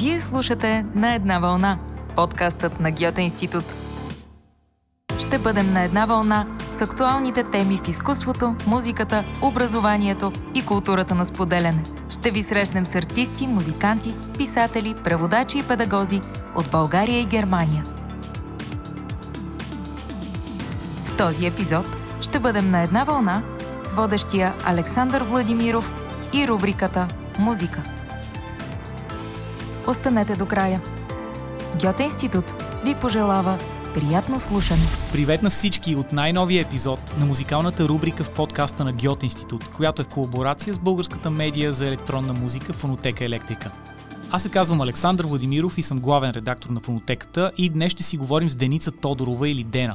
Вие слушате На една вълна, подкастът на Гьоте институт. Ще бъдем на една вълна с актуалните теми в изкуството, музиката, образованието и културата на споделяне. Ще ви срещнем с артисти, музиканти, писатели, преводачи и педагози от България и Германия. В този епизод ще бъдем на една вълна с водещия Александър Владимиров и рубриката Музика. Останете до края. Гьоте институт ви пожелава приятно слушане. Привет на всички от най-новия епизод на музикалната рубрика в подкаста на Гьоте институт, която е в колаборация с българската медия за електронна музика Фонотека Електрика. Аз се казвам Александър Владимиров и съм главен редактор на Фонотеката и днес ще си говорим с Деница Тодорова или Дена.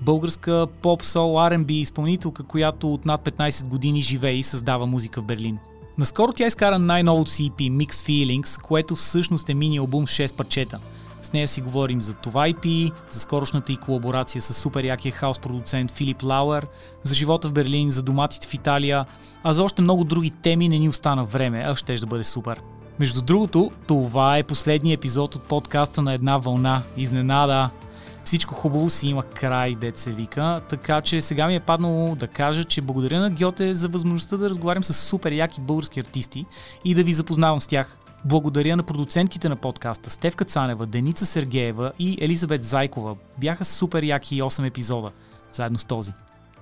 Българска поп-сол R&B изпълнителка, която от над 15 години живее и създава музика в Берлин. Наскоро тя изкара най-новото си EP Mixed Feelings, което всъщност е мини-албум с 6 парчета. С нея си говорим за това EP, за скорошната и колаборация с супер якия хаос продуцент Филип Лауер, за живота в Берлин, за доматите в Италия, а за още много други теми не ни остана време, а ще да бъде супер. Между другото, това е последният епизод от подкаста на една вълна. Изненада! Всичко хубаво си има край, дет се вика, така че сега ми е паднало да кажа, че благодаря на Гьоте за възможността да разговарям с супер яки български артисти и да ви запознавам с тях. Благодаря на продуцентките на подкаста Стевка Цанева, Деница Сергеева и Елизабет Зайкова. Бяха супер яки 8 епизода, заедно с този.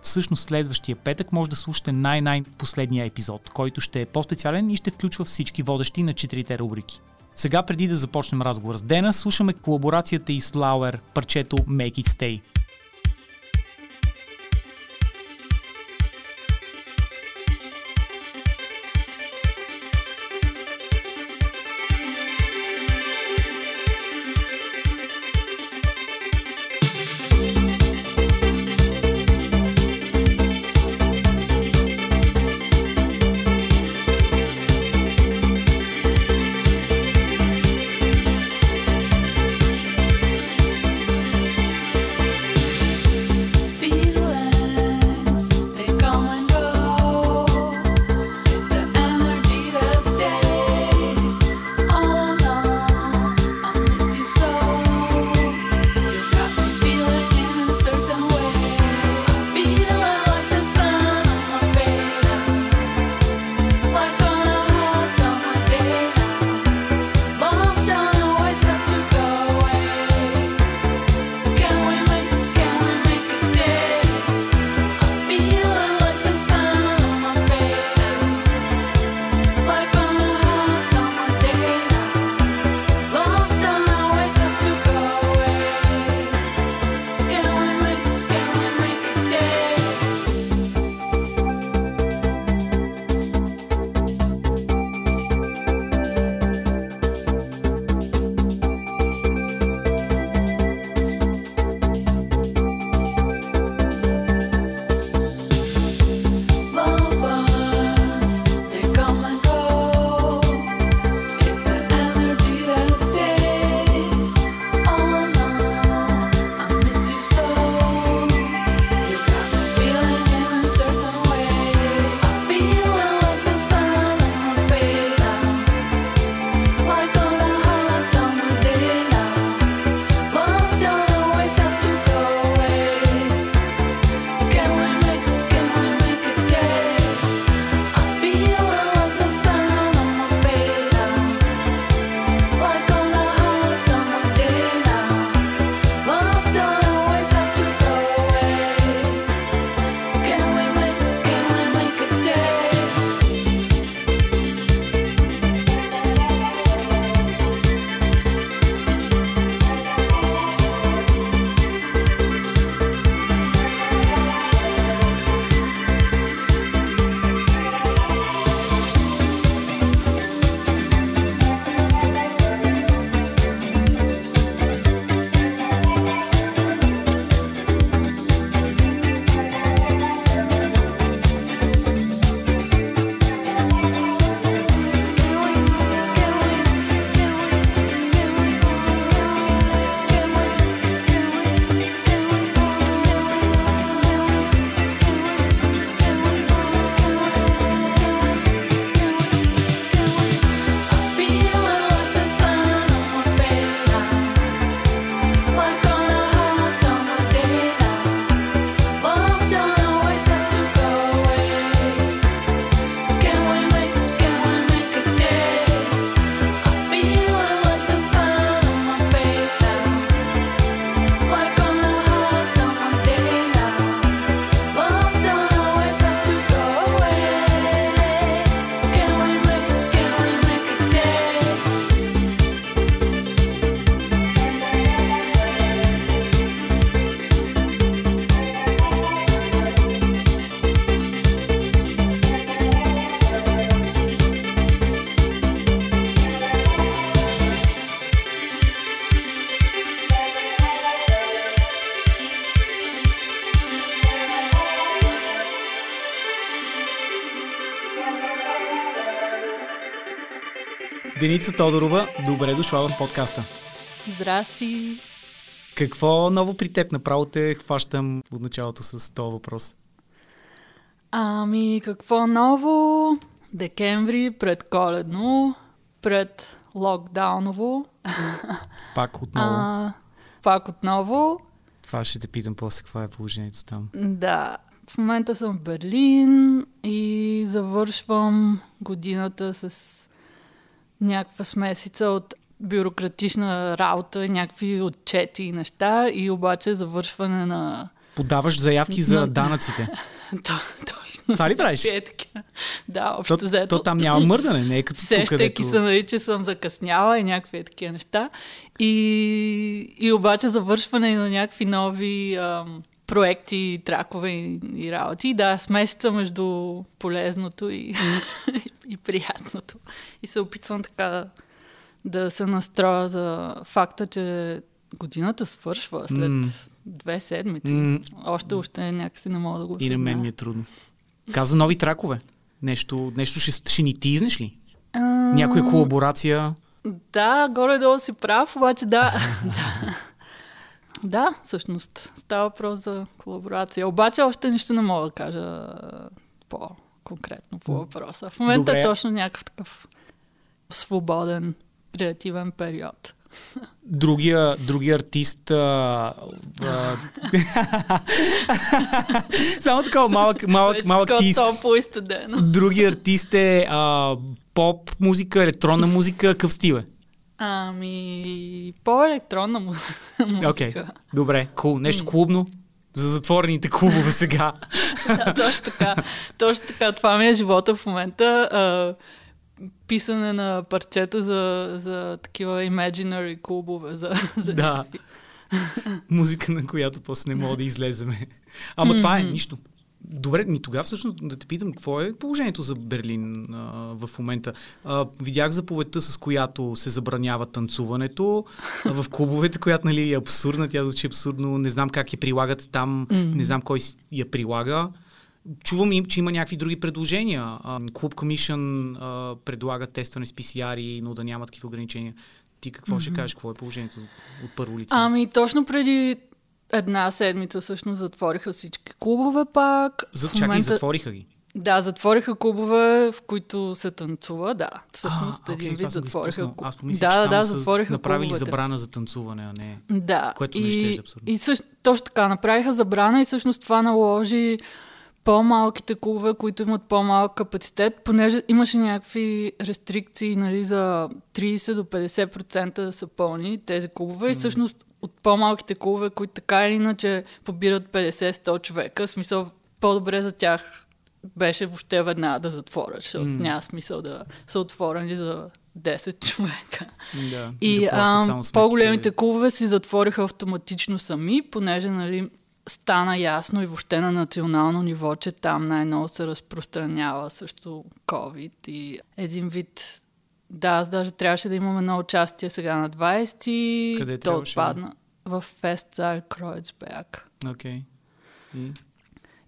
Всъщност следващия петък може да слушате най-най последния епизод, който ще е по-специален и ще включва всички водещи на четирите рубрики. Сега, преди да започнем разговор с Дена, слушаме колаборацията и с Лауер, парчето Make It Stay. Деница Тодорова, добре дошла в подкаста. Здрасти! Какво ново при теб? Направо те хващам от началото с този въпрос. Ами, какво ново? Декември, предколедно, пред локдауново. Пак отново. А, пак отново. Това ще те питам после какво е положението там. Да. В момента съм в Берлин и завършвам годината с някаква смесица от бюрократична работа, някакви отчети и неща и обаче завършване на... Подаваш заявки за данъците. да, точно. Това ли правиш? Е. Да, общо то, заето. То там няма мърдане, не е като тук, където... се, нали, че съм закъсняла и някакви такива неща. И, и обаче завършване на някакви нови ам, проекти, тракове и, и работи. Да, смесица между полезното и, и приятното. И се опитвам така да се настроя за факта, че годината свършва след mm. две седмици. Mm. Още, още някакси не мога да го И на мен ми е трудно. Каза нови тракове. Нещо, нещо ще, ще ни тизнеш ли? А... Някоя колаборация? Да, горе-долу си прав, обаче да. да. Всъщност. Става въпрос за колаборация. Обаче още нищо не мога да кажа по-конкретно по въпроса. В момента Добре. е точно някакъв такъв свободен, креативен период. Другия, другия артист. А, а, само така малък, малък, малък тиз. Другия артист е а, поп музика, електронна музика. Какъв стил е? Ами, по-електронна музика. Окей, okay. добре, cool. Нещо клубно за затворените клубове сега. да, точно така. Точно така. Това ми е живота в момента. А, писане на парчета за, за такива imaginary клубове. За, за да. Музика, на която после не мога да излеземе. Ама mm-hmm. това е нищо. Добре, ми тогава всъщност да те питам, какво е положението за Берлин а, в момента? А, видях заповедта, с която се забранява танцуването в клубовете, която нали, е абсурдна, тя звучи абсурдно, не знам как я прилагат там, mm-hmm. не знам кой я прилага. Чувам им, че има някакви други предложения. Клуб Commission предлага тестване с PCR, но да няма такива ограничения. Ти какво mm-hmm. ще кажеш? Какво е положението от първо лице? Ами, точно преди една седмица всъщност затвориха всички клубове пак. За, чакай, момента... затвориха ги? Да, затвориха клубове, в които се танцува, да. Всъщност а, един okay, вид затвориха клубове. Аз да, че да, затвориха направили клубовете. забрана за танцуване, а не... Да. Което и, не ще е абсурдно. И също, точно така, направиха забрана и всъщност това наложи по-малките клубове, които имат по-малък капацитет, понеже имаше някакви рестрикции нали, за 30 до 50% да са пълни тези клубове mm. и всъщност от по-малките клубове, които така или иначе побират 50-100 човека, смисъл по-добре за тях беше въобще веднага да затворят, защото mm. няма смисъл да са отворени за 10 човека. Да, и да а, по-големите клубове си затвориха автоматично сами, понеже нали, стана ясно и въобще на национално ниво, че там най-много се разпространява също COVID и един вид да, аз даже трябваше да имам едно участие сега на 20 Къде то отпадна в Фестзал Кройцберг. Окей. Okay.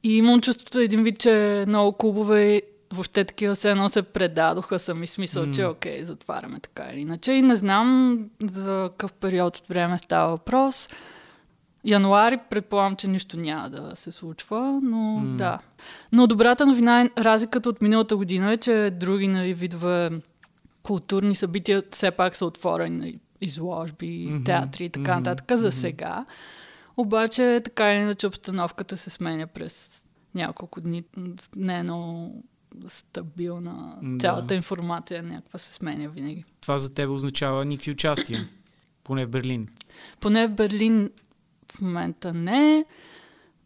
И имам чувството един вид, че много клубове въобще такива се едно се предадоха сами смисъл, mm. че окей, затваряме така или иначе. И не знам за какъв период от време става въпрос. Януари предполагам, че нищо няма да се случва, но mm. да. Но добрата новина е разликата от миналата година е, че други нали, видове културни събития все пак са отворени изложби, mm-hmm. театри и така mm-hmm. нататък за сега. Обаче така или иначе обстановката се сменя през няколко дни. Не е много стабилна. Да. Цялата информация някаква се сменя винаги. Това за теб означава никакви участия? Поне в Берлин? Поне в Берлин в момента не.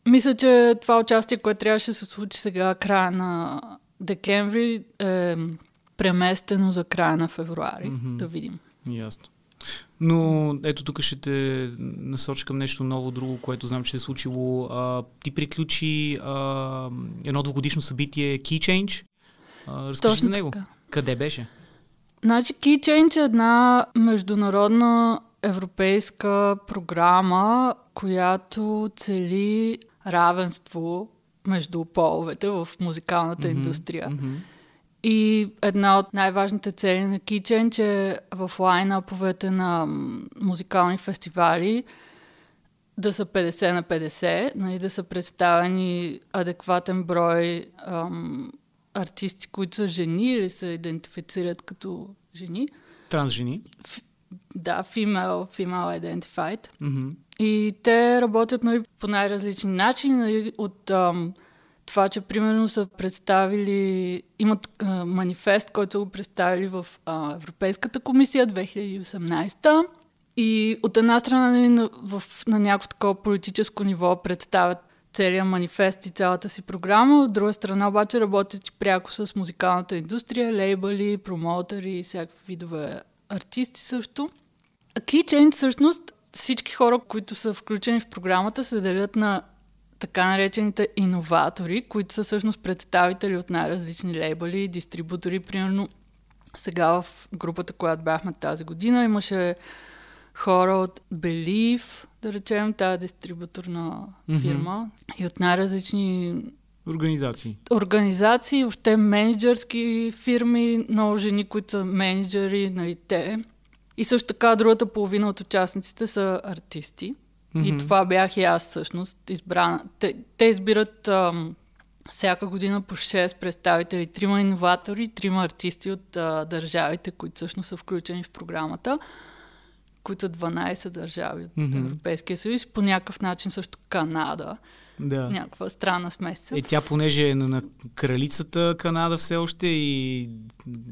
Мисля, че това участие, което трябваше да се случи сега, края на декември, е преместено за края на февруари. Mm-hmm. Да видим. Ясно. Но ето тук ще те насоча към нещо ново, друго, което знам, че се е случило. А, ти приключи а, едно двогодишно събитие Key Change. А, разкажи Точно за него. Така. Къде беше? Значи Key Change е една международна европейска програма, която цели равенство между половете в музикалната mm-hmm, индустрия. Mm-hmm. И една от най-важните цели на Kitchen, че в лайнаповете на музикални фестивали да са 50 на 50, нали, да са представени адекватен брой ам, артисти, които са жени или се идентифицират като жени. Трансжени? Ф, да, female, female identified. Mm-hmm. И те работят нали, по най-различни начини. Нали, от ам, това, че примерно са представили, имат а, манифест, който са го представили в а, Европейската комисия 2018 и от една страна нали, на, в, на някакво такова политическо ниво представят целият манифест и цялата си програма, от друга страна обаче работят и пряко с музикалната индустрия, лейбъли, промоутери и всякакви видове артисти също. А Keychain всъщност всички хора, които са включени в програмата, се делят на така наречените иноватори, които са всъщност представители от най-различни лейбъли, дистрибутори. Примерно сега в групата, която бяхме тази година, имаше хора от Believe, да речем, тази дистрибуторна фирма mm-hmm. и от най-различни Организации. организации, въобще менеджерски фирми, много жени, които са менеджери, нали, те. И също така другата половина от участниците са артисти. Mm-hmm. И това бях и аз всъщност избрана. Те, те избират ам, всяка година по 6 представители, трима иноватори, трима артисти от а, държавите, които всъщност са включени в програмата, които са 12 държави от Мгм. Европейския съюз, по някакъв начин също Канада, Да. някаква странна смесица. Е, тя понеже е на, на кралицата Канада все още и...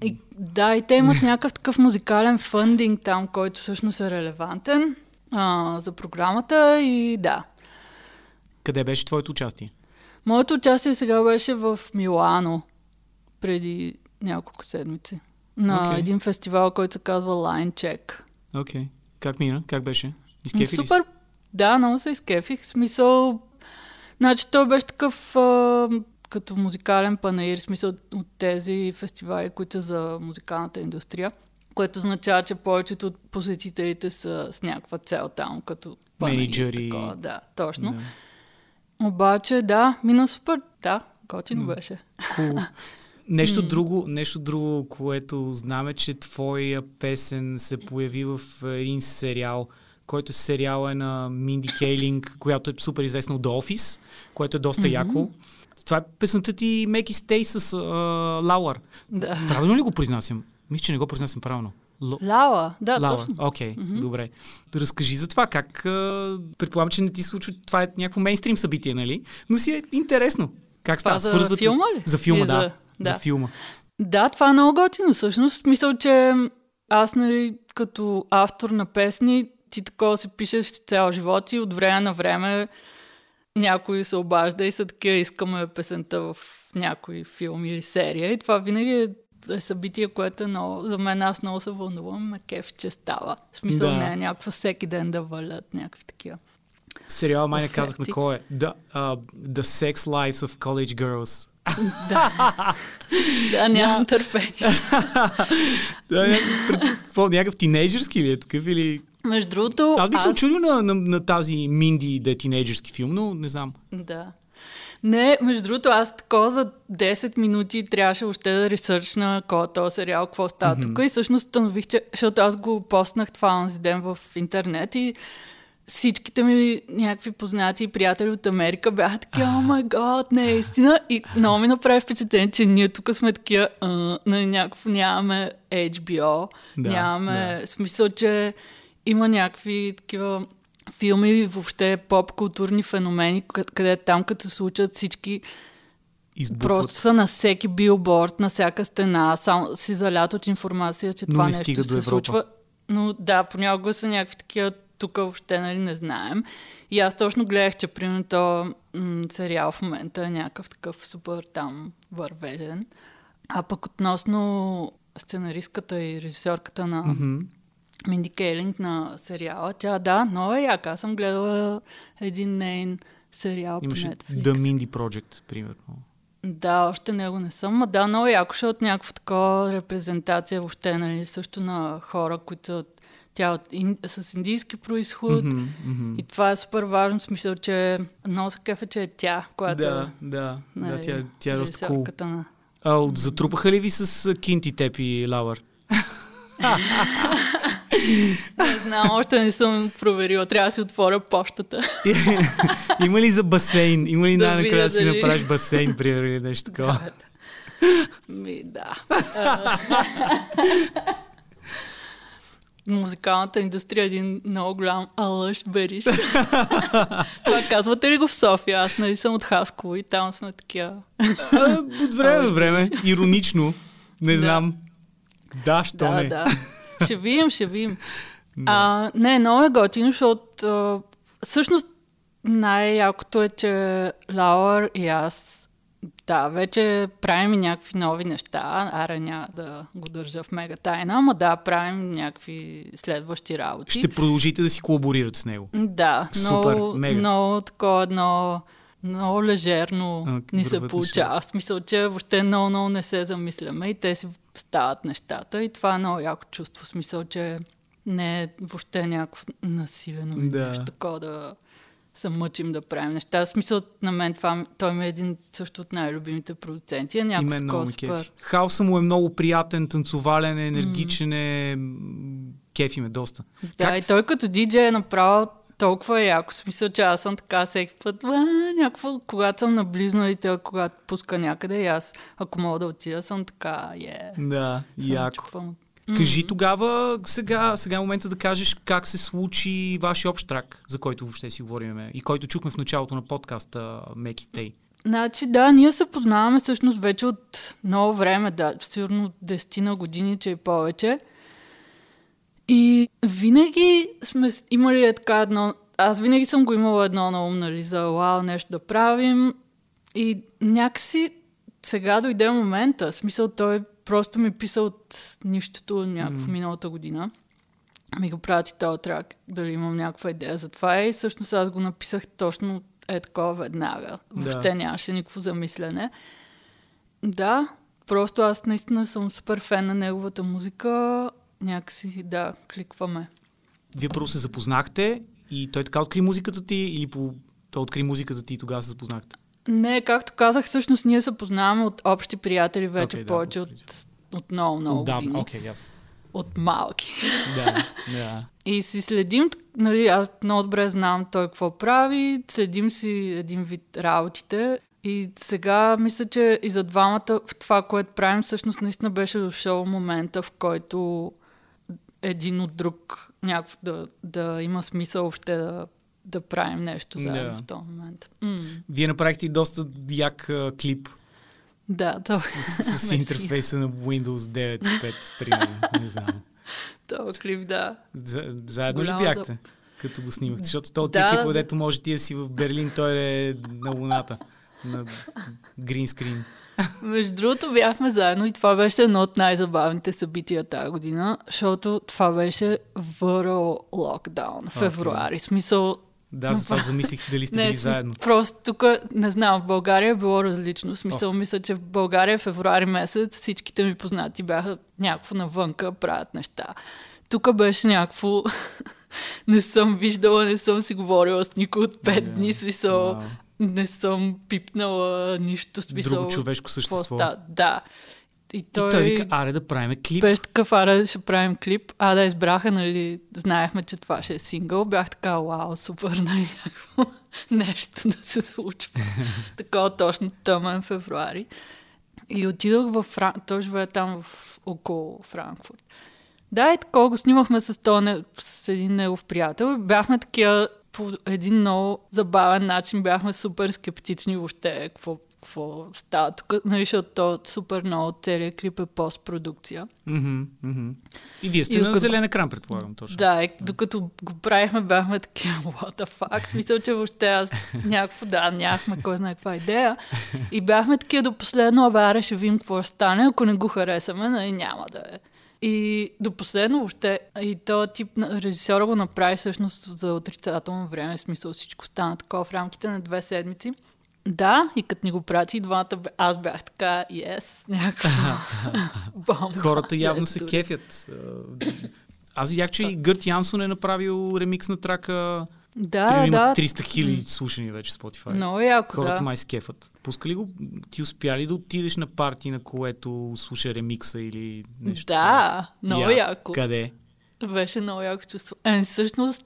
И, да, и те имат някакъв такъв музикален фъндинг там, който всъщност е релевантен а, за програмата и да. Къде беше твоето участие? Моето участие сега беше в Милано преди няколко седмици. На Окей. един фестивал, който се казва Line Check. Окей. Okay. Как мина? Как беше? Изкефи Супер. Да, много се изкефих. В смисъл... Значи той беше такъв а, като музикален панаир, в смисъл от тези фестивали, които са за музикалната индустрия, което означава, че повечето от посетителите са с някаква цел там, като. Менеджери. Такова. Да, точно. Да. Обаче, да, мина супер. Да, готино беше. Cool. Нещо друго, нещо друго, което знаме, че твоя песен се появи в един сериал, който сериал е на Минди Кейлинг, която е супер известна от The Office, което е доста mm-hmm. яко. Това е песента ти It Stay с uh, Лауър. Да. Правилно ли го произнасям? Мисля, че не го произнасям правилно. Л... Лауа, да, Лауър. точно. Окей, okay, добре. Да разкажи за това, как... Предполагам, че не ти се случва, това е някакво мейнстрим събитие, нали? Но си е интересно. Как става? за Свързват филма ли? За филма, Или да. за- да. За филма. Да, това е много готино. Всъщност, мисля, че аз, нали, като автор на песни, ти такова си пишеш цял живот и от време на време някой се обажда и са такива, искаме песента в някой филм или серия. И това винаги е, е събитие, което е много, за мен аз много се вълнувам, ме кеф, че става. В смисъл Да. не е някакво всеки ден да валят някакви такива. Сериала май не казахме кой е. The, uh, the Sex Lives of College Girls. Да, нямам търпение. Да, някакъв, някакъв тинейджърски ли е такъв или... Между другото, Аз бих се очудил на, на, на тази Минди да е тинейджърски филм, но не знам. Да. Не, между другото, аз такова за 10 минути трябваше още да ресърчна кой е този сериал, какво става mm-hmm. тук. И всъщност установих, че, защото аз го постнах това онзи ден в интернет и всичките ми някакви познати и приятели от Америка бяха такива, о май гад, наистина. И много ми направи впечатление, че ние тук сме такива, на някакво нямаме HBO, Да, нямаме смисъл, че има някакви такива филми, въобще поп-културни феномени, къ- къде там, като се случат всички, Избухват. просто са на всеки билборд, на всяка стена, само си залят от информация, че Но това не нещо се случва. Но да, понякога са някакви такива, тук въобще нали, не знаем. И аз точно гледах, че примерно то м- сериал в момента е някакъв такъв супер там вървежен. А пък относно сценаристката и режисьорката на Мгм. Минди Кейлинг на сериала. Тя, да, много е яка. Аз съм гледала един нейн сериал Имаше по Netflix. The Mindy Project, примерно. Да, още него не съм. Ма да, много яко, защото някаква такова репрезентация въобще, нали, също на хора, които са от- тя от ин, с индийски происход. Мгм, мгм. И това е супер важно, в смисъл, че много се кефе, че е тя, която Да, да, да, нали, тя, тя е доста cool. на... А, от- затрупаха ли ви с кинти тепи, Лауър? Не знам, още не съм проверила. Трябва да си отворя почтата. Има ли за басейн? Има ли Да най-накрая да си дали- направиш басейн, примерно, или нещо такова? Ми, да. Музикалната индустрия е един много голям алъж бериш. Това казвате ли го в София? Аз нали съм от Хасково и там сме такива. От време на време, иронично, не знам. Да, що Да, не. да. Ще видим, ще видим. А, не, много е готино, защото а, всъщност най-якото е, че Лауър и аз да, вече правим някакви нови неща. Аре няма да го държа в мега тайна, ама да, правим някакви следващи работи. Ще продължите да си колаборират с него. Да, Супер, много, мега. много такова едно много лежерно А, ни се получава. В смисъл, че въобще много, много не се замисляме и те си стават нещата и това е много яко чувство. В смисъл, че не е въобще някакво насилено или Да. нещо такова да се мъчим да правим неща. В смисъл, на мен това, той ми е един също от най-любимите продуценти. Е някакво такова супер. Хаоса му е много приятен, танцовален, е, енергичен е. м, Кефи ме доста. Да, Как- и той като диджей е направил толкова яко. В смисъл, че аз съм така всеки път, а, някакво, когато съм наблизо и той, когато пуска някъде, и аз, ако мога да отида, съм така, е. Да, съм яко. чупвам. Кажи тогава, сега, сега е момента да кажеш как се случи вашия общ трак, за който въобще си говорим и който чухме в началото на подкаста Make It. Значи да, ние се познаваме всъщност вече от много време, да, сигурно 10 на години, че и повече. И винаги сме имали е така едно... Аз винаги съм го имала едно на ум, нали, за вау, нещо да правим. И някакси сега дойде момента. Смисъл, той просто ми писа от нищото някакво миналата година. Ми го прати този трак, дали имам някаква идея за това. И всъщност аз го написах точно е такова веднага. Да. Въобще нямаше никакво замислене. Да, просто аз наистина съм супер фен на неговата музика. Някакси, да, кликваме. Вие първо се запознахте и той така откри музиката ти или по... той откри музиката ти и тогава се запознахте? Не, както казах, всъщност ние се познаваме от общи приятели вече да, повече от от, от много, много Отдавна. години. Окей, ясно. От малки. Да, да. И си следим, нали, аз много добре знам той какво прави, следим си един вид работите. И сега мисля, че и за двамата в това, което правим, всъщност наистина беше дошъл момента, в който един от друг някакво да, да има смисъл въобще да, да правим нещо заедно Да. в този момент. М, Вие направихте и доста як а, клип да, то, с, с Мерси. интерфейса на Windows 9.5, примерно. Не знам. този клип, да. За, заедно ли Голяма бяхте, като го снимахте? Защото то от Да, тия да, клипове, да. дето може ти да си в Берлин, той е на луната. На грин скрин. Между другото бяхме заедно и това беше едно от най-забавните събития тази година, защото това беше върл локдаун, февруари. Смисъл, Да, затова замислих дали сте не, били заедно. просто тук, не знам, в България е било различно. Смисъл, мисля, че в България февруари месец всичките ми познати бяха някакво навънка, правят неща. Тук беше някакво... не съм виждала, не съм си говорила с никой от пет Да. дни, смисъл... Вау. Не съм пипнала нищо, смисъл... Друго човешко същество. ста- Да. И И той, той вика, аре да правим клип. беше такъв, ара ще правим клип. А да избраха, нали, знаехме, че това ще е сингъл. Бях така, вау, супер, нали, нещо да се случва. Такова точно тъмен февруари. И отидох в Франкфурт, той живее там в, около Франкфурт. Да, и такова го снимахме с, този, не- с един негов приятел. Бяхме такива по един много забавен начин, бяхме супер скептични въобще какво, какво става тук, нали, защото то супер много целият клип е постпродукция. Мгм, мгм. И вие сте И на докато- зелен екран, предполагам, точно. Да, и докато го правихме, бяхме такива, what the fuck, смисъл, че въобще аз някакво, да, нямахме кой знае каква идея. И бяхме такива до последно, абе, аре ще видим какво ще стане, ако не го харесаме, нали, няма да е. И до последно въобще, и този тип на режисьора го направи всъщност за отрицателно време, в смисъл всичко стана такова в рамките на две седмици. Да, и като ни го прати, двамата, аз бях така, yes, някаква бомба. Хората явно се кефят. Аз видях, че и Гърт Янсон е направил ремикс на трака. Да, Примерно да. 300 хиляди слушания вече Spotify. Много яко, Хората да. май се кефат. Пуска ли го? Ти успя ли да отидеш на парти, на което слуша ремикса или нещо? Да, много Я, яко. Къде? Беше много яко чувство. Е, всъщност,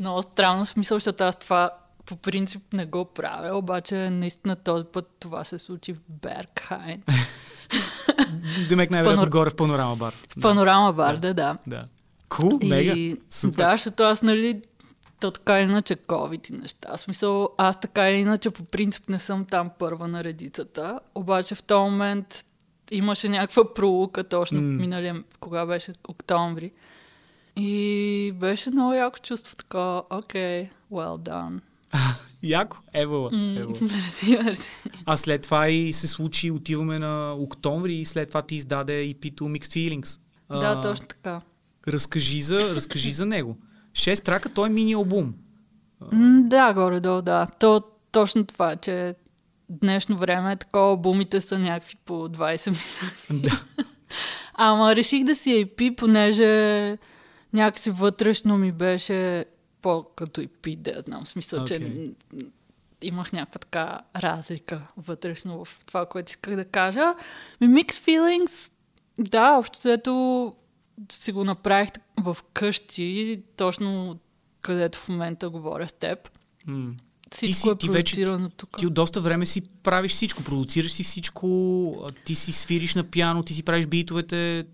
много странно смисъл, защото аз това по принцип не го правя, обаче наистина този път това се случи в Беркхайн. Демек най-вероятно панор- горе в панорама бар. В панорама бар, да, да. Да. Кул, мега. И, Супер. да, защото аз, нали, то така иначе COVID и неща. В смисъл, аз така или иначе по принцип не съм там първа на редицата, обаче в този момент имаше някаква пролука точно mm. миналия, кога беше октомври. И беше много яко чувство така, окей, okay, well done. Яко. Ево. Мерси, мерси. А след това и се случи, отиваме на октомври и след това ти издаде EP-то Mixed Feelings. А, Да, точно така. Разкажи за, разкажи за него. Шест трака, той е мини албум. М, Да, горе-долу, да. То, точно това, че днешно време такова албумите са някакви по 20 минути. Да. Ама реших да си EP, понеже някакси вътрешно ми беше по-като EP, да знам, смисъл, okay. че имах някаква така разлика вътрешно в това, което исках да кажа. Ми Mixed Feelings, да, общо взето си го направих в къщи, точно където в момента говоря с теб. М. Всичко си- е ти вече- продуцирано тук. Ти от доста време си правиш всичко, продуцираш си всичко, ти си свириш на пиано, ти си правиш битовете.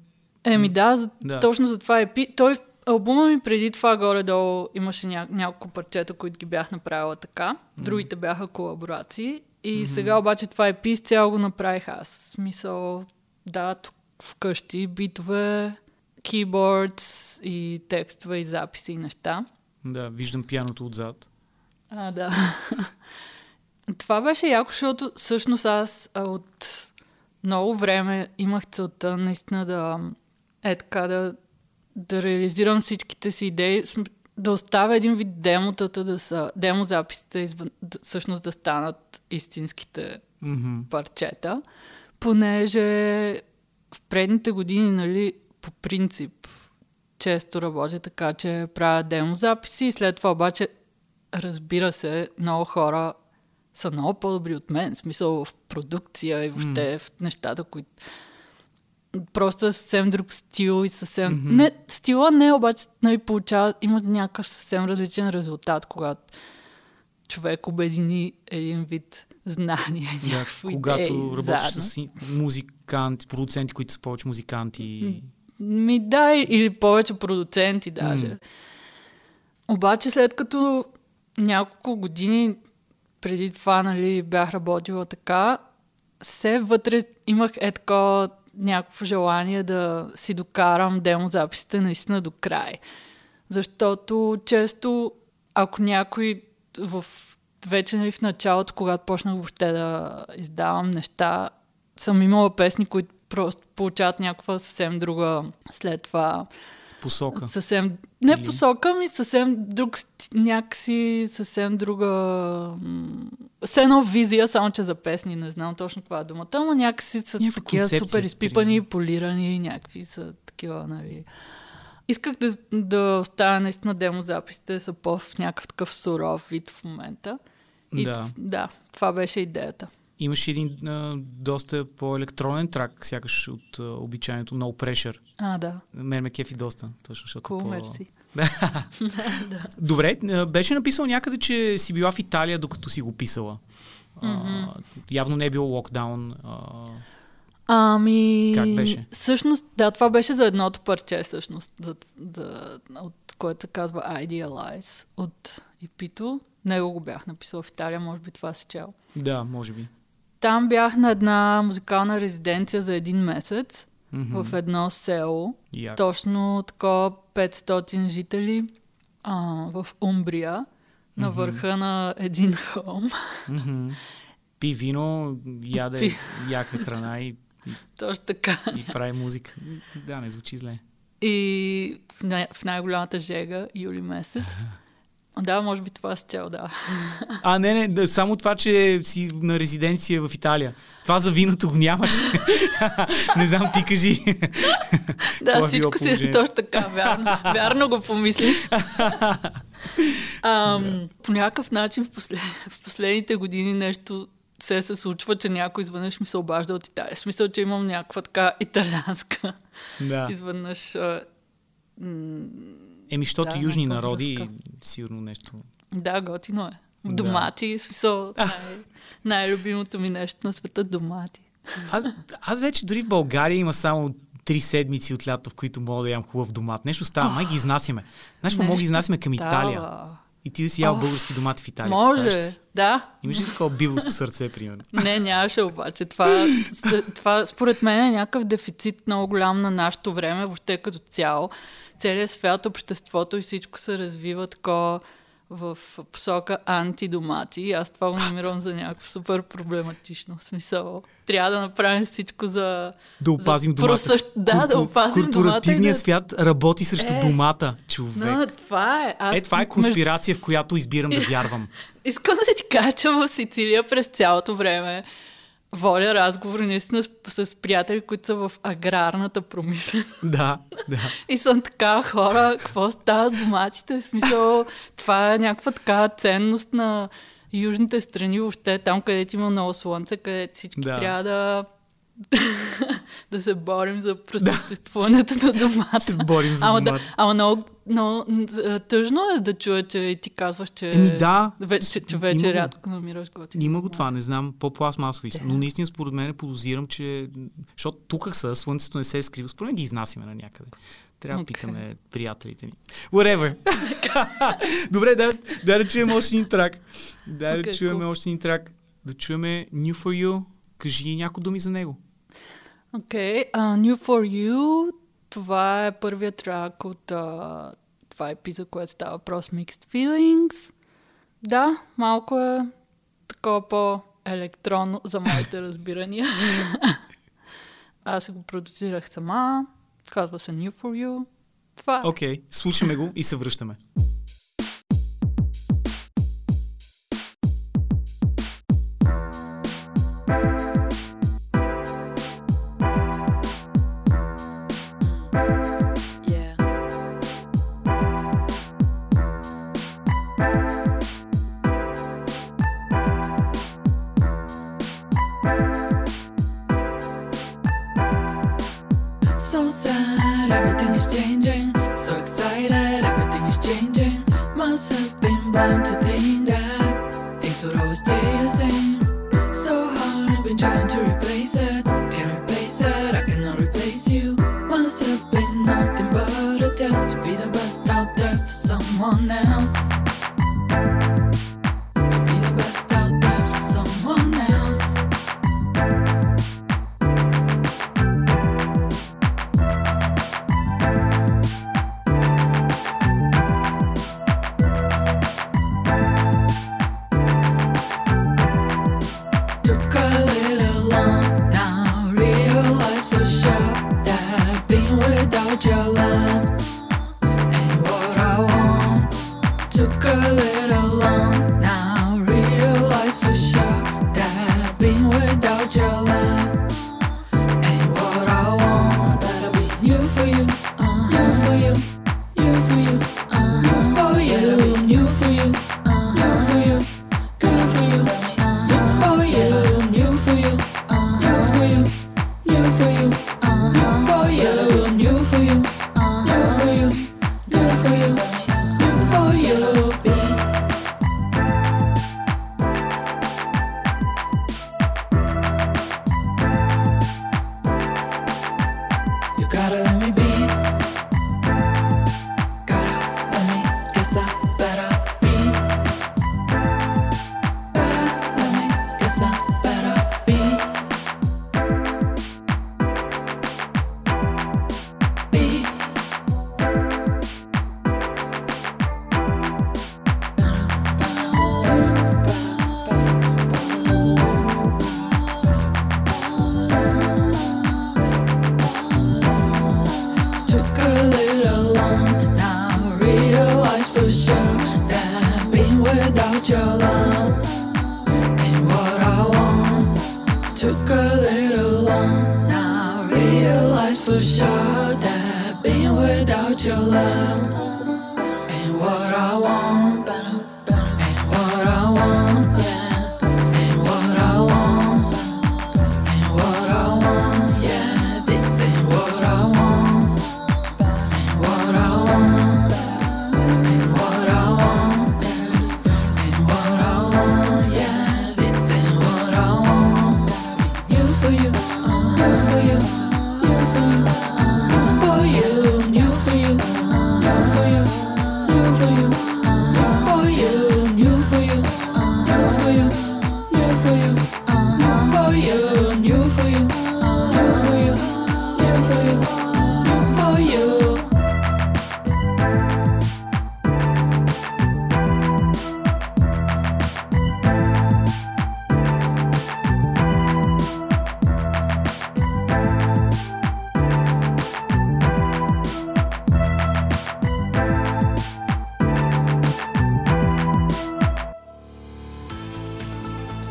Еми да, за, Да. точно за това е пи. Той албума ми преди това горе-долу имаше ня- няколко парчета, които ги бях направила така. Другите бяха колаборации. И mm-hmm. сега обаче това е пи, цяло го направих аз. Смисъл, да, тук вкъщи, битове, кейбордс и текстове и записи и неща. Да, виждам пианото отзад. А, да. Това беше яко, защото всъщност аз от много време имах целта наистина да е така да, да реализирам всичките си идеи, да оставя един вид демотата да са, демозаписите извън, да, всъщност да станат истинските Мгм. парчета, понеже в предните години, нали, по принцип, често работя така, че правя демозаписи и след това обаче, разбира се, много хора са много по-добри от мен, в смисъл в продукция и въобще в нещата, които просто е съвсем друг стил и съвсем... Мгм. Не, стила не, обаче нали, получава, има някакъв съвсем различен резултат, когато човек обедини един вид знания, Да, някакви когато идеи работиш заедно. с музиканти, продуценти, които са повече музиканти. Ми да, или повече продуценти даже. М. Обаче след като няколко години преди това нали, бях работила така, все вътре имах е такова някакво желание да си докарам демозаписите наистина до край. Защото често, ако някой в, вече нали, в началото, когато почнах въобще да издавам неща, съм имала песни, които просто получават някаква съвсем друга след това Посока. Съвсем, не Или- посока ми, съвсем друг, някакси съвсем друга, все едно визия, само че за песни, не знам точно каква е думата, но някакси са Някаква такива супер изпипани, полирани, някакви са такива, нали. Исках да, да оставя наистина демозаписите, са по в някакъв такъв суров вид в момента. И, Да. да, това беше идеята. Имаш един а, доста по-електронен трак, сякаш от а, обичайното No Pressure. А, да. Мен ме кефи доста, точно защото Cool, по... мерси. Добре, беше написал някъде, че си била в Италия, докато си го писала. А, явно не е било локдаун. А, Ами... Как беше? Всъщност, да, това беше за едното парче, всъщност, за, да, от което се казва Idealize от EP-то. Него го бях написал в Италия, може би това си чел. да, може би. Там бях на една музикална резиденция за един месец Мгм. в едно село. Яко. Точно такова 500 жители а, в Умбрия, на Мгм. върха на един холм. Мгм. Пи вино, яде Пи. яка храна и, Точно така. и прави музика. Да, не звучи зле. И в, най- в най-голямата жега, юли месец. Да, може би това с цел, да. А, не, не, само това, че си на резиденция в Италия. Това за виното го нямаш. не знам, ти кажи. да, Какво е всичко си е точно така, вярно. Вярно го помисли. Ам, по някакъв начин в, послед... в последните години нещо се се случва, че някой изведнъж ми се обажда от Италия. В смисъл, че имам някаква така италианска. Да. Изведнъж. Еми, защото Да, южни народи, връзка. сигурно нещо. Да, готино е. Да. Домати, в смисъл, най- най-любимото ми нещо на света домати. Аз, аз вече дори в България има само три седмици от лято, в които мога да ям хубав домат. Нещо става, май ги изнасяме. Знаеш, мога да ги изнасяме към Италия. И ти да си ял Оф, български домати в Италия. Може, да. Имаш ли такова биволско сърце, примерно? Не, нямаше обаче. Това, това според мен е някакъв дефицит много голям на нашето време, въобще като цяло. Целият свят, обществото и всичко се развива такова в посока антидомати. Аз това го намирам за някакво супер проблематично. В смисъл, трябва да направим всичко за... Да опазим за домата. просъщ... Да, да опазим домата. Корпоративният да... свят работи срещу Е, домата, човек. Но, това е. Аз, Е, това е конспирация, в която избирам да вярвам. Искам да ти кажа, че в Сицилия през цялото време водя разговори наистина с, с приятели, които са в аграрната промишленост. да, да. И съм така хора, какво става с доматите? В смисъл, това е някаква така ценност на южните страни, въобще там, където има много слънце, където всички Да. трябва да да се борим за просъществуването на домата. Се борим за ама, домата. да, ама много, много тъжно е да чуя, че и ти казваш, че, Еми да, вече, че, че има вече го. рядко намираш готини. Има го това, не знам, по-пластмасови са. Но наистина според мен подозирам, че... Защото тук са, слънцето не се е скрива. Според мен ги изнасяме на някъде. Трябва да Окей. питаме приятелите ни. Whatever. Добре, да, да, да чуем още един трак. Да, да Окей, чуем cool. още един трак. Да чуем New For You. Кажи някои думи за него. Окей, okay, uh, New For You, това е първият трак от uh, това епи, за което става въпрос Mixed Feelings. Да, малко е такова по-електронно за моите разбирания. Аз го продуцирах сама. Казва се New For You. Това е. Окей, okay, слушаме го и се връщаме.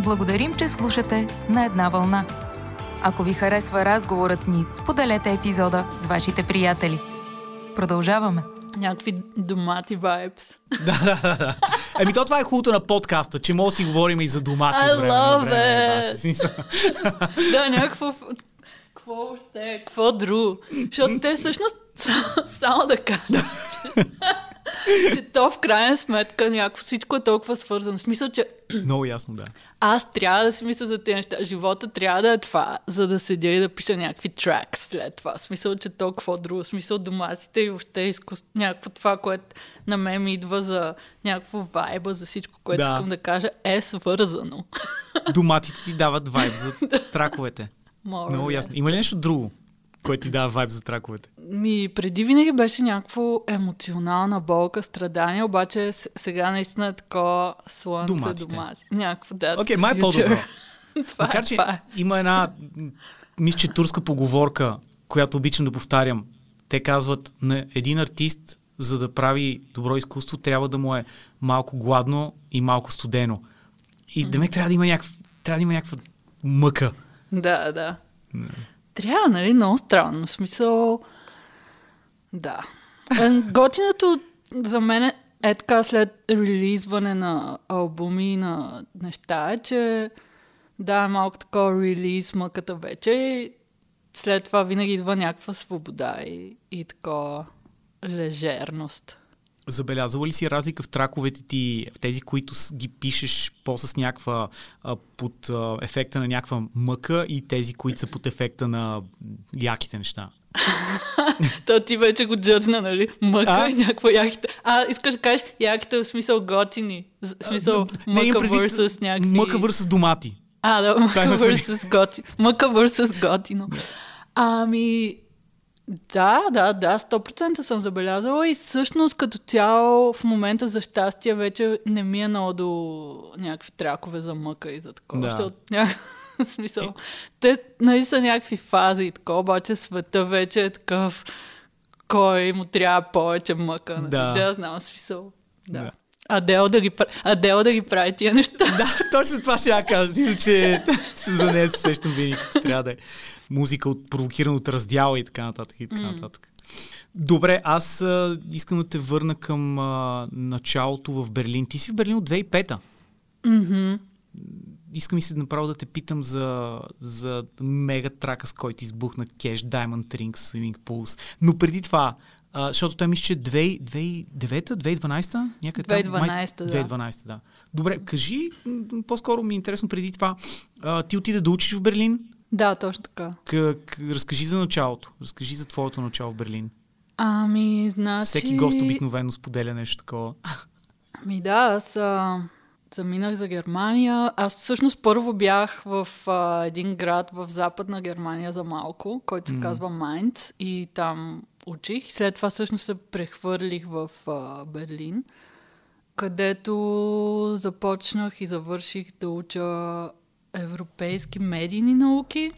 Благодарим, че слушате на една вълна. Ако ви харесва разговорът ни, споделете епизода с вашите приятели. Продължаваме. Някакви домати вайбс. да, да, да. Еми то това е хубавото на подкаста, че може да си говорим и за домати I време love време. it. Да, някакво... Какво още? Какво друго? Защото те всъщност са- само да кажат, че, то в крайна сметка някакво всичко е толкова свързано. В смисъл, че Много ясно, да. аз трябва да си мисля за тези неща. Живота трябва да е това, за да седя и да пиша някакви тракс след това. В смисъл, че то какво друго. В смисъл, домаците и въобще изкус... някакво това, което на мен ми идва за някакво вайба, за всичко, което Да. искам да кажа, е свързано. Доматите ти дават вайб за траковете. More Много ясно. Има ли нещо друго, което ти дава вайб за траковете? Ми, преди винаги беше някакво емоционална болка, страдание, обаче сега наистина е такова слънце, Доматите. домати. Някакво that's Окей, май е по-добро. това Макар, е, че това е. има една, мисля, че турска поговорка, която обичам да повтарям. Те казват, на един артист, за да прави добро изкуство, трябва да му е малко гладно и малко студено. И демек трябва да има, някакъв, трябва да има някаква мъка. Да, да. Трябва, нали? Много странно. В смисъл... Да. Е, Готиното за мен е, е така след релизване на албуми и на неща, че да, е малко такова релиз мъката вече и след това винаги идва някаква свобода и, и такова лежерност. Забелязала ли си разлика в траковете ти, в тези, които ги пишеш по с някаква а, под а, ефекта на някаква мъка и тези, които са под ефекта на яките неща? То ти вече го джъджна, нали? Мъка А? и някаква яките. А, искаш да кажеш яките в смисъл готини. В смисъл Не, мъка versus някакви... Мъка versus домати. А, да, мъка Това има предвид. versus готи. Мъка versus готино. Ами, да, да, да, 100% съм забелязала и всъщност като цяло в момента за щастие вече не ми е много до някакви тракове за мъка и за такова. Да. Защото ня... в смисъл, те нали са някакви фази и такова, обаче света вече е такъв кой му трябва повече мъка. нали? Да. да знам смисъл. Да. Да. Адел да, ги, Адел да ги прави тия неща. Да, точно това ще я кажа. Мисля, че се за нея се сещам винаги, като трябва да е музика от провокирана от раздяла и така нататък. И така нататък. Добре, аз а, искам да те върна към а, началото в Берлин. Ти си в Берлин от 2005-та. Искам ми се направо да те питам за, за мега трака, с който избухна Cash Diamond Rings Swimming Pools. Но преди това, а, защото той мисля, че 2009-та, 2012-та? Някъде там? 2012-та, да. 2012 да. Добре, кажи, по-скоро ми е интересно преди това. А, ти отида да учиш в Берлин. Да, точно така. Как, разкажи за началото. Разкажи за твоето начало в Берлин. Ами, значи... Всеки гост обикновено споделя нещо такова. Ми да, аз а, заминах за Германия. Аз всъщност първо бях в а, един град в западна Германия за малко, който се казва Майнц и там учих. След това всъщност се прехвърлих в а, Берлин, където започнах и завърших да уча европейски медийни науки.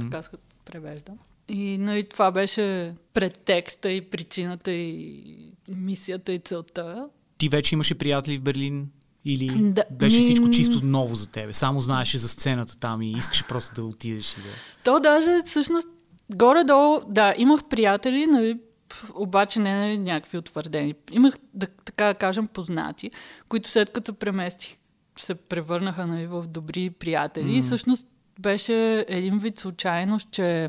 Така се превежда. И нали, това беше претекста и причината и мисията и целта. Ти вече имаше приятели в Берлин? Или Да, беше всичко чисто ново за тебе? Само знаеше за сцената там и искаше просто да отидеш и да... То даже всъщност горе-долу, да, имах приятели, нали, обаче не някакви утвърдени. Имах, да, така да кажем, познати, които след като преместих се превърнаха нали, в добри приятели. Mm. И всъщност беше един вид случайност, че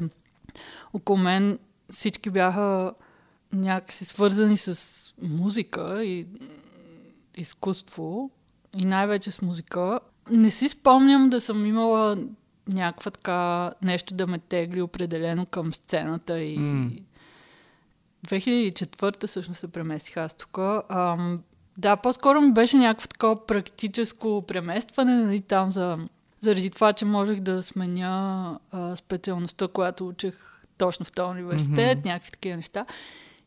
около мен всички бяха някакси свързани с музика и изкуство и най-вече с музика. Не си спомням да съм имала някаква така нещо да ме тегли определено към сцената и mm. 2004 всъщност се преместих аз тук. Ам, да, по-скоро ми беше някакво такова практическо преместване, нали, там за, заради това, че можех да сменя а, специалността, която учех точно в този университет, mm-hmm. някакви такива неща.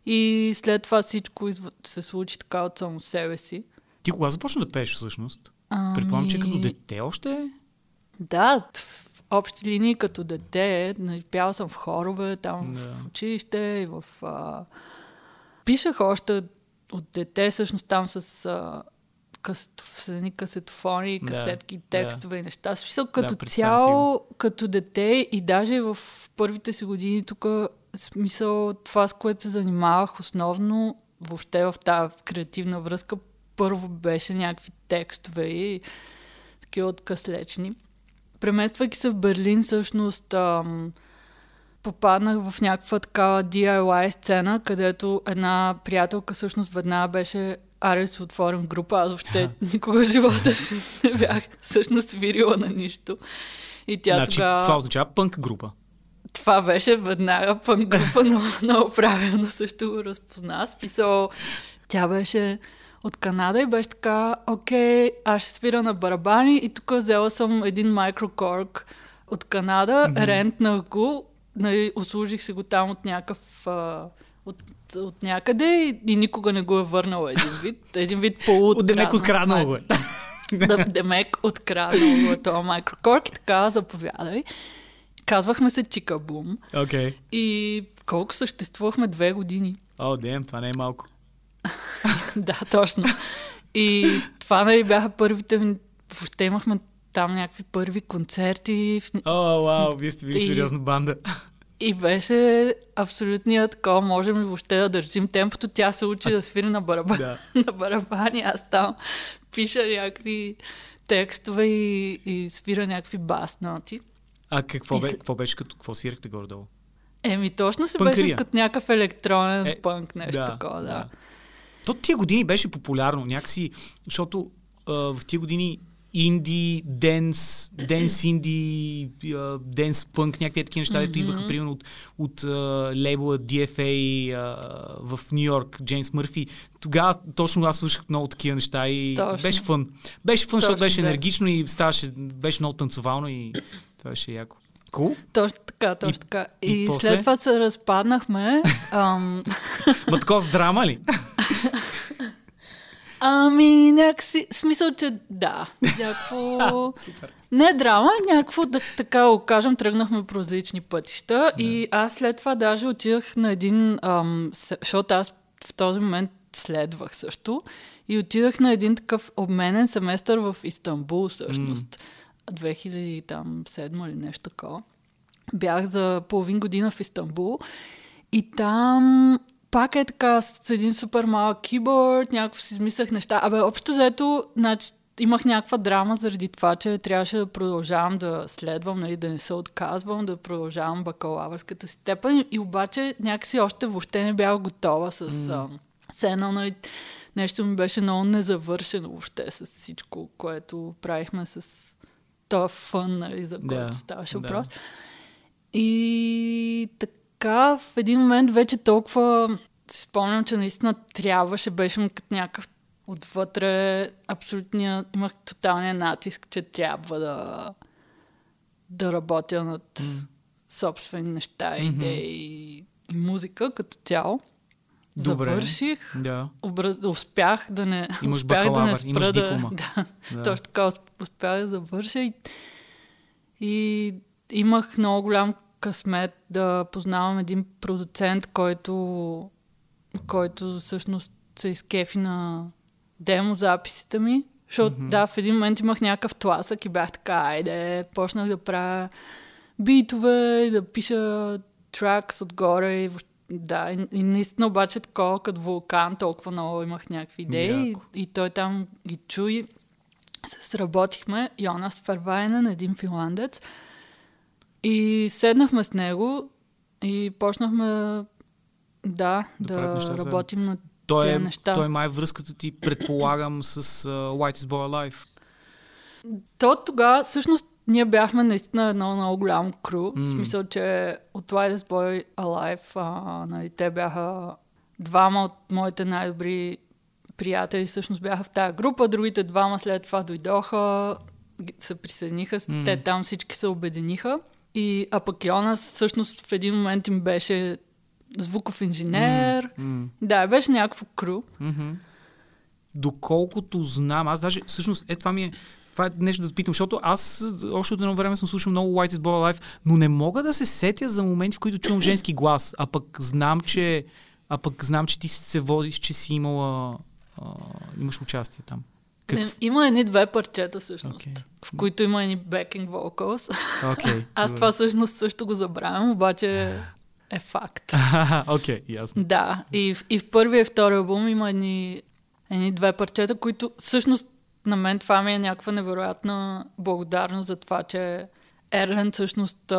И след това всичко се случи така от само себе си. Ти кога започна да пееш всъщност? Ами... Предполагам, че като дете още? Да, общи линии като дете. Нали, пяла съм в хорове, там да. в училище и в... А... Пишах още от дете, всъщност там с а, касетофони, касетофони, касетки, да, текстове да. и неща. Смисъл като да, цяло, като дете и даже в първите си години тук, смисъл това, с което се занимавах основно, въобще в тази креативна връзка, първо беше някакви текстове и такива откъслечни. Премествайки се в Берлин, всъщност ам, попаднах в някаква такава DIY сцена, където една приятелка всъщност веднага беше аре се отворим група, аз въобще никога в живота си не бях всъщност свирила на нищо. И тя значи, тогава... Това означава пънк група. Това беше веднага пънк група, но много правилно също го разпозна. Списал, тя беше от Канада и беше така, окей, аз ще свира на барабани и тук взела съм един микрокорк от Канада, mm-hmm. рентнах го, нали, услужих си го там от някакъв от, от някъде и, и никога не го е върнал един вид. Един вид полуоткраднал. От Демек откраднал го е. Да, Демек откраднал го е това микрокорк и така, заповядай. Казвахме се Чикабум. Okay. И колко съществувахме две години. О, oh, дем, това не е малко. да, точно. И това нали бяха първите, въобще имахме там някакви първи концерти. О, вау, вие сте били сериозна банда. И беше абсолютният такова, можем ли въобще да държим темпото. Тя се учи а... да свири на, бараба... да. на барабани, аз там пиша някакви текстове и, и свира някакви бас ноти. А какво, бе, какво беше като, какво свирахте горе-долу? Еми, точно се беше като някакъв електронен е, пънк, нещо да, такова, да. да. То тия години беше популярно някакси, защото а, в тия години инди, денс, денс инди, денс пънк, някакви такива неща, mm-hmm. идваха примерно от, от uh, лейбла DFA uh, в Нью Йорк, Джеймс Мърфи. Тогава точно аз слушах много такива неща и точно. беше фън. Беше фън, защото беше да. енергично и ставаше, беше много танцовално и това беше яко. Cool. Точно така, точно и, така. И, и после? след това се разпаднахме. ам... Ма такова с драма ли? Ами, някакси, смисъл, че да, някакво... Не драма, някакво, да, така го кажем, тръгнахме по различни пътища да. и аз след това даже отидах на един, ам, защото аз в този момент следвах също и отидах на един такъв обменен семестър в Истанбул всъщност. Mm. 2007 или нещо такова. Бях за половин година в Истанбул и там пак е така с един супер малък киборд, някакво си измислях неща. Абе, общо заето, значи, имах някаква драма заради това, че трябваше да продължавам да следвам, нали, да не се отказвам, да продължавам бакалавърската степен и обаче някакси още въобще не бях готова с... Mm. А, едно, нали, нещо ми беше много незавършено въобще с всичко, което правихме с този фън, нали, за който yeah, ставаше въпрос. Да. И така така в един момент вече толкова си спомням, че наистина трябваше, беше като някакъв отвътре абсолютния, имах тоталния натиск, че трябва да, да работя над mm. собствени неща, mm-hmm. идеи и музика като цяло. Добре. Завърших, да. Образ... успях да не, имаш успях да не спра да, да, да. Точно така успях да завърша и, и имах много голям късмет да познавам един продуцент, който, който всъщност се изкефи на демо записите ми. Защото mm-hmm. да, в един момент имах някакъв тласък и бях така, айде, почнах да правя битове, да пиша тракс отгоре и да, и, и наистина обаче такова като вулкан, толкова много имах някакви идеи и, и той там ги чу и се сработихме. Йонас Фарвайнен, един финландец. И седнахме с него и почнахме да, Да да, работим на Той тези е, неща. той е май връзката ти, предполагам, с uh, White is Boy Alive. То тогава, всъщност, ние бяхме наистина едно много голямо кру. М. В смисъл, че от Lightest Boy Alive, а, нали, те бяха двама от моите най-добри приятели, всъщност бяха в тази група. Другите двама след това дойдоха, се присъединиха. М. Те там всички се обединиха. И, а пък Йонас всъщност в един момент им беше звуков инженер. М. Да, беше някакво кру. Мгм. Доколкото знам, аз даже, всъщност, е това ми е, това е нещо да питам, защото аз още от едно време съм слушал много White is Boy Alive, но не мога да се сетя за моменти, в които чувам женски глас, а пък знам, че, а пък знам, че ти се водиш, че си имала, а, имаш участие там. Как... Не, Има едни две парчета всъщност, Окей. в които има едни backing vocals. Окей. Аз това всъщност също го забравям, обаче е факт. Окей, ясно. Да, и, в- и в първия и втория албум има едни, едни две парчета, които всъщност на мен това ми е някаква невероятна благодарност за това, че Ерлен всъщност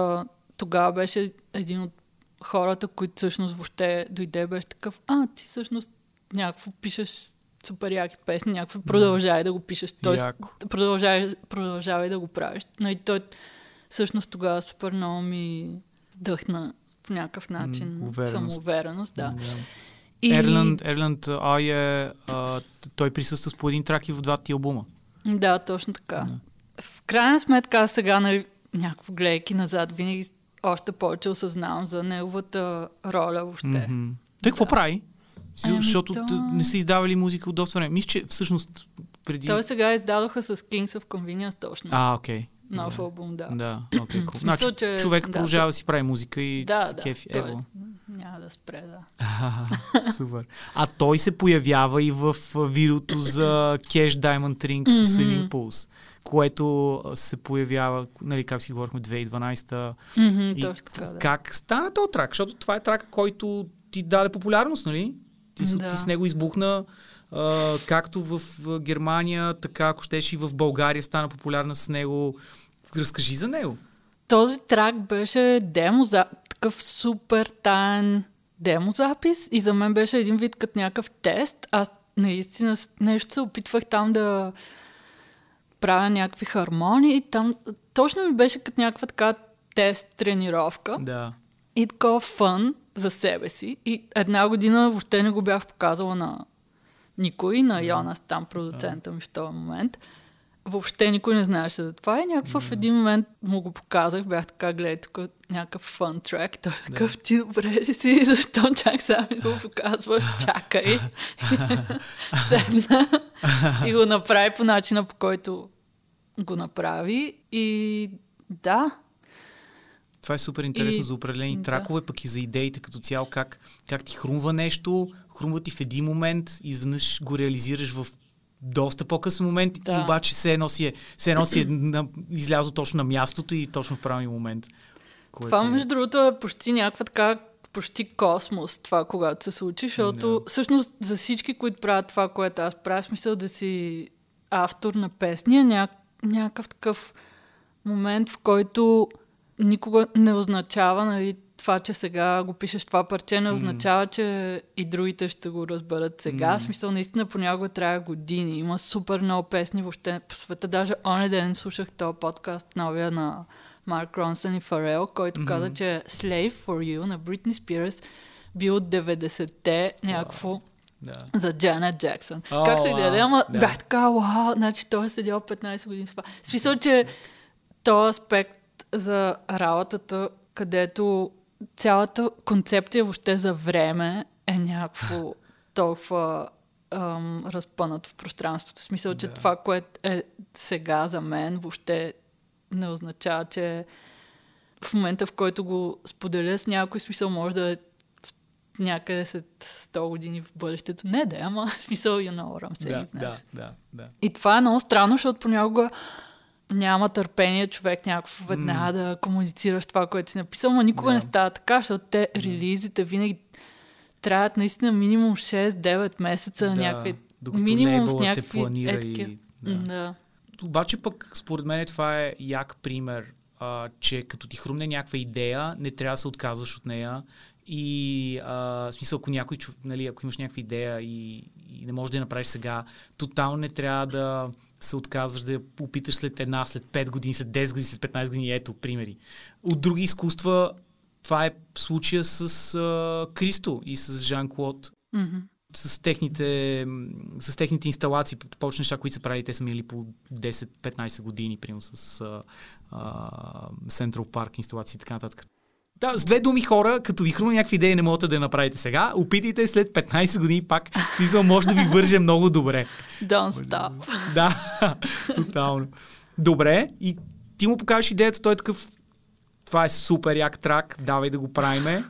тогава беше един от хората, които всъщност въобще дойде беше такъв, а ти всъщност някакво пишеш супер яки песни, някакво продължай да го пишеш. Тоест, продължавай, продължавай да го правиш. Нали, той всъщност тогава супер много ми дъхна в някакъв начин увереност. самоувереност. Да. И, Ерланд, Ерланд Ай е, а, той присъства с по един трак и в двата ти албума. да, точно така. В крайна сметка, сега, нали, някакво гледайки назад, винаги още повече осъзнавам за неговата роля въобще. Мгм. Той какво Да. прави? Еми, Защото то- не са издавали музика от доста време. Мисля, че всъщност преди... Той сега издадоха с Kings of Convenience точно. А, окей. Нов Добре. албум, да. Да, окей, В cool. Значи, че- човек да, продължава да си прави музика и Да, се да, кефи. той Ево. няма да спре, да. Супер. А той се появява и в видеото за Cash Diamond Rings с Swimming Pools, което се появява, нали, как си говорихме, 2012 Мгм, И точно така, да. Как стана този трак? Защото това е трака, който ти даде популярност, нали? Ти, Да. ти с него избухна а, както в, Германия, така ако щеш и в България стана популярна с него. Разкажи за него. Този трак беше демо, за... такъв супер таен демо запис и за мен беше един вид като някакъв тест. Аз наистина нещо се опитвах там да правя някакви хармонии и там точно ми беше като някаква така тест тренировка Да. и такова фън за себе си. И една година въобще не го бях показала на никой, на Йонас, там продуцента ми в този момент. Въобще никой не знаеше за това и някакво в един момент му го показах, бях така, гледай, тук някакъв фън трек, той е такъв, ти добре ли си, защо чак сега ми го показваш, чакай. Седна и го направи по начина, по който го направи. И да, Това е супер интересно И- за определени да. тракове, пък и за идеите като цяло, как, как ти хрумва нещо, хрумва ти в един момент, изведнъж го реализираш в доста по-късен момент Да. и обаче все едно си е, все едно си е на, излязло точно на мястото и точно в правилния момент. Което Това, е- между другото, е почти някаква така, почти космос, това, когато се случи, защото всъщност за всички, които правят това, което аз правя, смисъл да си автор на песни, е ня... някакъв такъв момент, в който никога не означава, нали, това, че сега го пишеш това парче, не означава, че и другите ще го разберат сега. В смисъл, наистина понякога трябва години. Има супер много песни въобще по света. Даже оня ден слушах този подкаст новия на Марк Ронсън и Фарел, който каза, че Slave for You на Бритни Спирс бил от 90-те някакво Да. за Джанет Джексън. О, Както и да е, ама бях така, вау, значи той е седял 15 години с това. Смисъл, че този аспект за работата, където цялата концепция въобще за време е някакво толкова ам, разпънато в пространството. В смисъл, че Да. това, което е сега за мен, въобще не означава, че в момента, в който го споделя с някой, смисъл може да е някъде след 100 години в бъдещето. Не да, ама смисъл, you know what I'm saying. Да, знаеш. да, да, да. И това е много странно, защото понякога няма търпение човек някакво веднага да комуницираш това, което си написал, но никога Да. не става така, защото те релизите винаги трябват наистина минимум 6-9 месеца, Да, някакви, минимум с лейбълът те някакви етки. и- Да. да. Обаче пък, според мен, това е як пример, а, че като ти хрумне някаква идея, не трябва да се отказваш от нея. И а, в смисъл, ако някой, нали, ако имаш някаква идея и, и не можеш да я направиш сега, тотално не трябва да се отказваш да я опиташ след една, след 5 години, след 10 години, след 15 години. Ето, примери. От други изкуства, това е случая с а, Кристо и с Жан-Клод Мгм. с техните, с техните инсталации, повече неща, които са правили, те са минали по 10-15 години, примерно с а, а, Central Park инсталации и така нататък. Да, с две думи хора, като ви хрумна някаква идея, не можете да я направите сега, опитайте след 15 години пак, смисъл може да ви върже много добре. Don't stop. Да, тотално. Добре, и ти му покажеш идеята, той е такъв, това е супер як трак, давай да го правиме.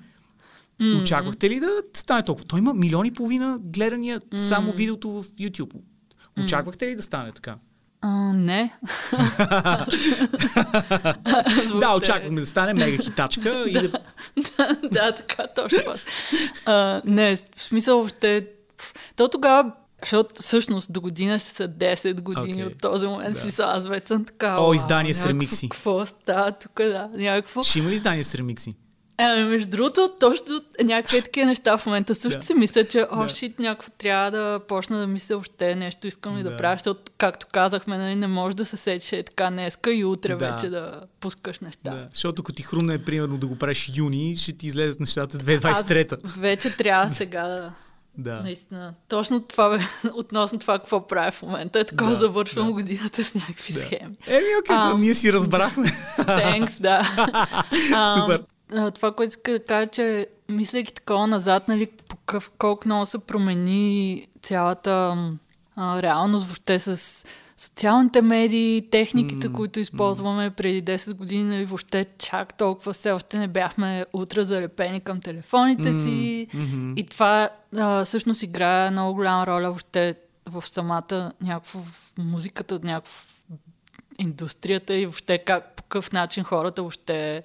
М. Очаквахте ли да стане толкова? Той има милиони и половина гледания само видеото в YouTube. Очаквахте ли да стане така? А, не. Да, очаквахме да стане мега хитачка и да... да, така, точно това. А, не, в смисъл въобще... То тогава, защото всъщност до година ще са 10 години Окей. от този момент. Да. Смисъл, аз вече съм така. О, «Вау, издание с ремикси». Какво става тук, да. Някакво. Ще има ли издание с ремикси? Е, между другото, точно някакви такива неща в момента също Да. си мисля, че о, Да. шит, някакво трябва да почна да мисля още нещо искам ли да, Да. правя, защото, както казахме, нали, не може да се сетиш е така днеска и утре Да. вече да пускаш неща. Да. Защото ако ти хрумне, примерно, да го правиш юни, ще ти излезат нещата 2023-та. Аз вече трябва сега да... Да. Наистина. Точно това бе, относно това какво правя в момента. Е такова Да, завършвам да. годината с някакви Да. схеми. Еми, окей, то ние си разбрахме. Thanks, да. А, Супер. Това, което иска да кажа, че мислейки такова назад, нали, по къв, колко много се промени цялата а, реалност въобще с социалните медии, техниките, М, които използваме преди 10 години, нали, въобще чак толкова все още не бяхме утре залепени към телефоните си. Мгм. И това а, всъщност играе много голяма роля въобще в самата някакво в музиката, някакво в индустрията и въобще как, по какъв начин хората въобще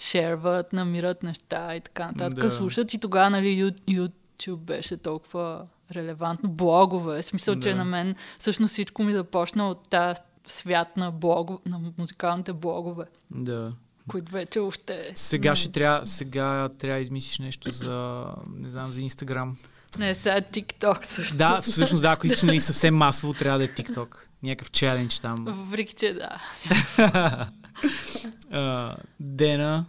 шерват, намират неща и така нататък. Да. Слушат и тогава, нали, YouTube беше толкова релевантно. Блогове. В смисъл, че Да. на мен всъщност всичко ми започна от тази свят на, блого, на музикалните блогове, Да. които вече още... Сега ще трябва, сега трябва да измислиш нещо за, не знам, за Инстаграм. Не, сега е TikTok също. Да, всъщност да, ако искаш нали, съвсем масово, трябва да е TikTok. Някакъв челендж там. Въпреки, че да. А, Дена,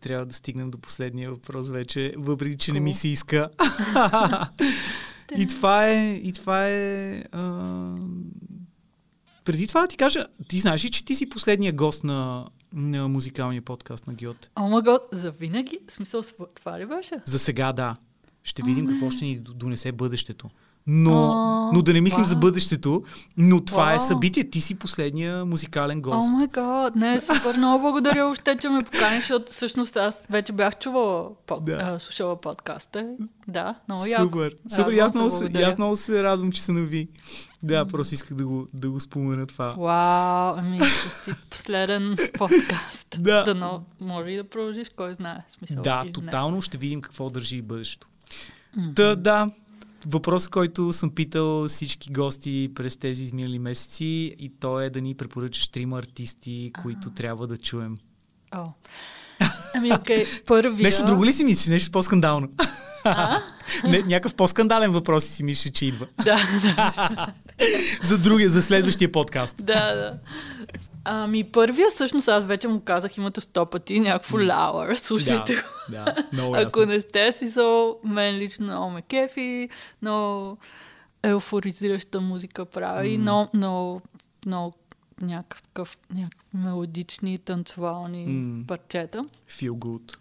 трябва да стигнем до последния въпрос вече, въпреки че не ми се иска. и това е, и това е а... преди това да ти кажа, ти знаеш ли, че ти си последния гост на, на музикалния подкаст на Гиот? О май гот, за винаги? В смисъл, това ли беше? За сега да. Ще видим какво ще ни донесе бъдещето. Но, О, но да не мислим за бъдещето, но това е събитие. Ти си последния музикален О гост. май гот, не, супер, много благодаря още, че ме поканиш, защото всъщност аз вече бях чувала, под, Да. а, слушала подкаста. Да, много яко. Супер. Супер. Аз се, много, се, радвам, че се нави. Да, просто исках да го, да го спомена това. Вау, ами, си последен подкаст. Да. но, може и да продължиш, кой знае. Смисъл, Да, или не. тотално ще видим какво държи и бъдещето. Та, да, въпрос, който съм питал всички гости през тези изминали месеци и то е да ни препоръчаш трима артисти, които трябва да чуем. О. Ами, окей, първия... Нещо друго ли си мислиш? Нещо по-скандално? Не, някакъв по-скандален въпрос си мислиш, че идва. Да, да, За другия, за следващия подкаст. да, да. Ами първия, всъщност аз вече му казах името сто пъти, някакво лауър, слушайте го. Да, много Ако ясно. не сте смисъл, мен лично много ме кефи, но еуфоризираща музика прави, но, но, но някакъв някакъв мелодични, танцевални М. парчета. Feel good.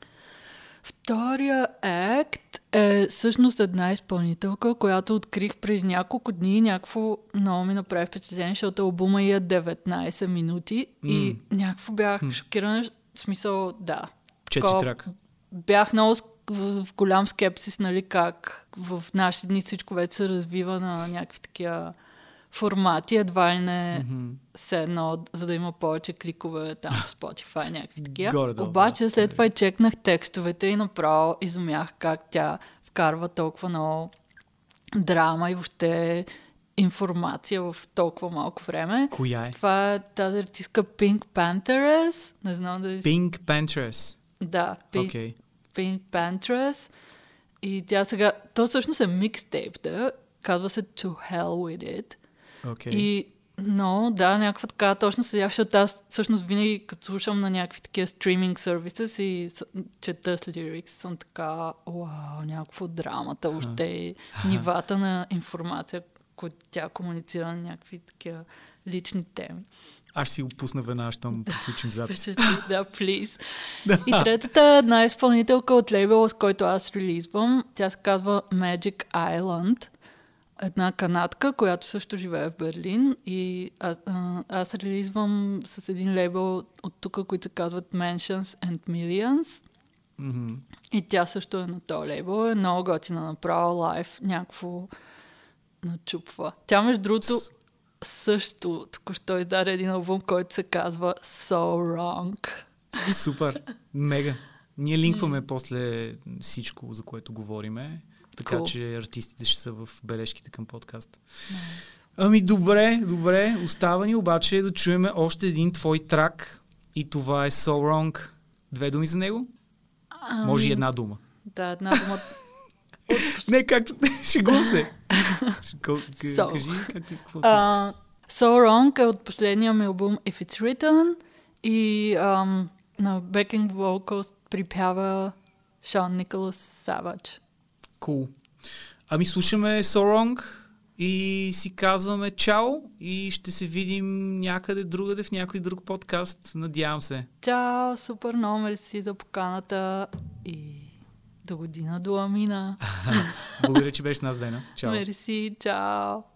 Втория акт е всъщност една изпълнителка, която открих през няколко дни. Някакво много ми направи впечатление, защото албума е 19 минути и някакво бях шокирана. В смисъл, да. Четири Такова- трак. Бях много в, в голям скепсис, нали, как в наши дни всичко вече се развива на някакви такива формати, едва ли не mm-hmm. се едно, за да има повече кликове там в Spotify, някакви такива. Горе-долу, Обаче да. след това и чекнах текстовете и направо изумях как тя вкарва толкова много драма и въобще информация в толкова малко време. Коя е? Това е тази артистка Pink Panthers. Не знам дали... Pink Panthers. Да, Pink, Окей. Pink Panthers. И тя сега... То всъщност е микстейп, да. Казва се To Hell With It. Окей. И но, да, някаква така точно седях, защото аз всъщност винаги като слушам на някакви такива стриминг сервисес и чета с лирикс, съм така, вау, някакво драмата, въобще и нивата на информация, които тя комуницира на някакви такива лични теми. Аз ще си го пусна веднага, щом приключим запис. Да, плиз. И третата е една изпълнителка от лейбъла, с който аз релизвам. Тя се казва Magic Island. Една канадка, която също живее в Берлин. И а, а, аз релизвам с един лейбъл от тук, които се казват Mansions and Millions. Мгм. И тя също е на този лейбъл. Е много готина направо лайф, някакво начупва. Тя, между другото, също току-що издаде един албум, който се казва So Wrong. Супер. Мега. Ние линкваме после всичко, за което говориме, така Cool. че артистите ще са в бележките към подкаста. Ами добре, добре. Остава ни обаче да чуем още един твой трак и това е So Wrong. Две думи за него? Ами, Може и една дума. Да, една дума. Не, както... Шегувам се. So. Кажи как, какво. А, so Wrong е от последния ми албум If It's Written и ам, на backing vocals припява Шон Николас Савач. Cool. Ами слушаме So и си казваме чао и ще се видим някъде другаде в някой друг подкаст. Надявам се. Чао, супер много мерси за поканата и до година до Амина. Благодаря, че беше с нас, Дена. Чао. Мерси, чао.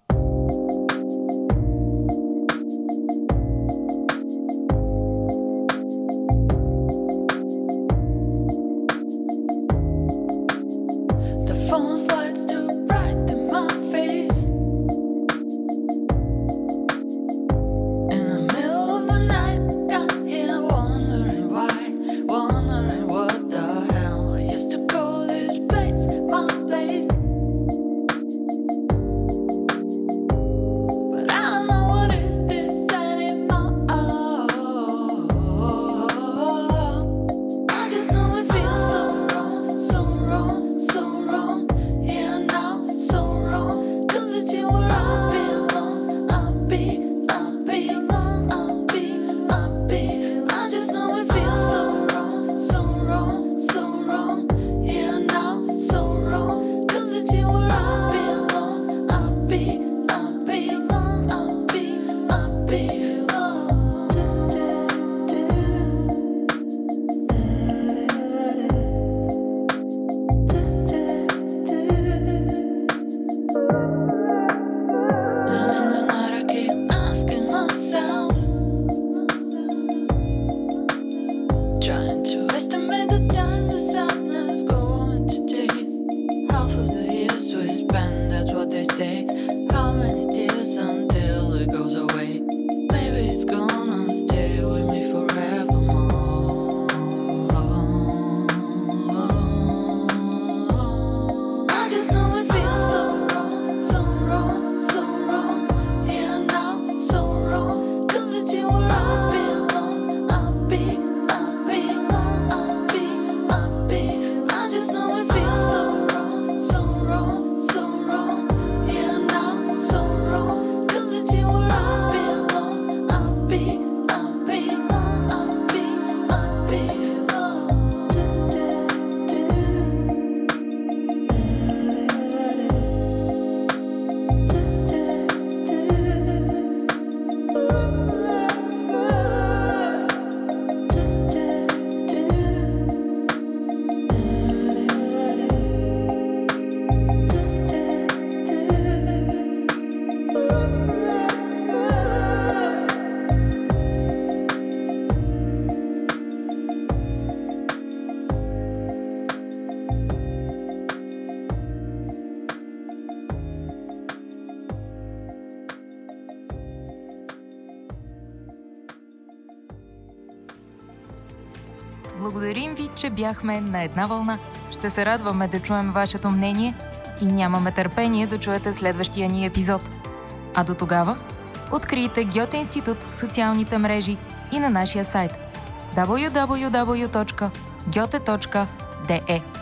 Бяхме на една вълна. Ще се радваме да чуем вашето мнение и нямаме търпение да чуете следващия ни епизод. А до тогава, открийте Гьоте институт в социалните мрежи и на нашия сайт www.gyote.de